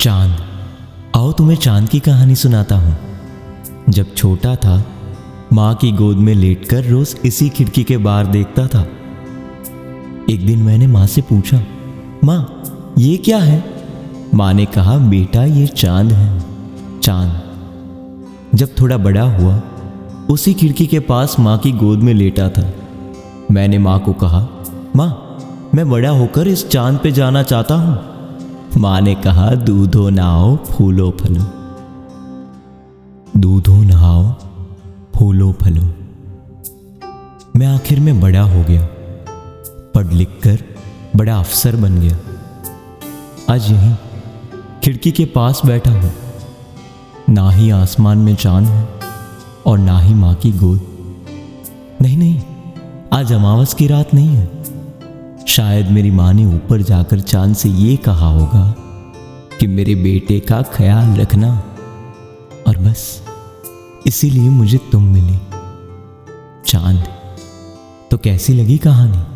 चाँद। आओ तुम्हें चाँद की कहानी सुनाता हूँ। जब छोटा था, माँ की गोद में लेटकर रोज इसी खिड़की के बाहर देखता था। एक दिन मैंने माँ से पूछा, माँ, ये क्या है? माँ ने कहा, बेटा, ये चाँद है, चाँद। जब थोड़ा बड़ा हुआ, उसी खिड़की के पास माँ की गोद में लेटा था। मैंने माँ को कहा, माँ, मैं बड़ा होकर इस चाँद पे जाना चाहता हूँ। माँ ने कहा, दूधो नहाओ फूलो फलो। दूधो नहाओ फूलो फलो। मैं आखिर में बड़ा हो गया। पढ़ लिख कर बड़ा अफसर बन गया। आज यहीं खिड़की के पास बैठा हूँ। ना ही आसमान में चाँद है और ना ही माँ की गोद। नहीं नहीं, आज अमावस की रात नहीं है। शायद मेरी माँ ने ऊपर जाकर चाँद से ये कहा होगा कि मेरे बेटे का ख्याल रखना। और बस, इसीलिए मुझे तुम मिली। चाँद तो कैसी लगी कहानी?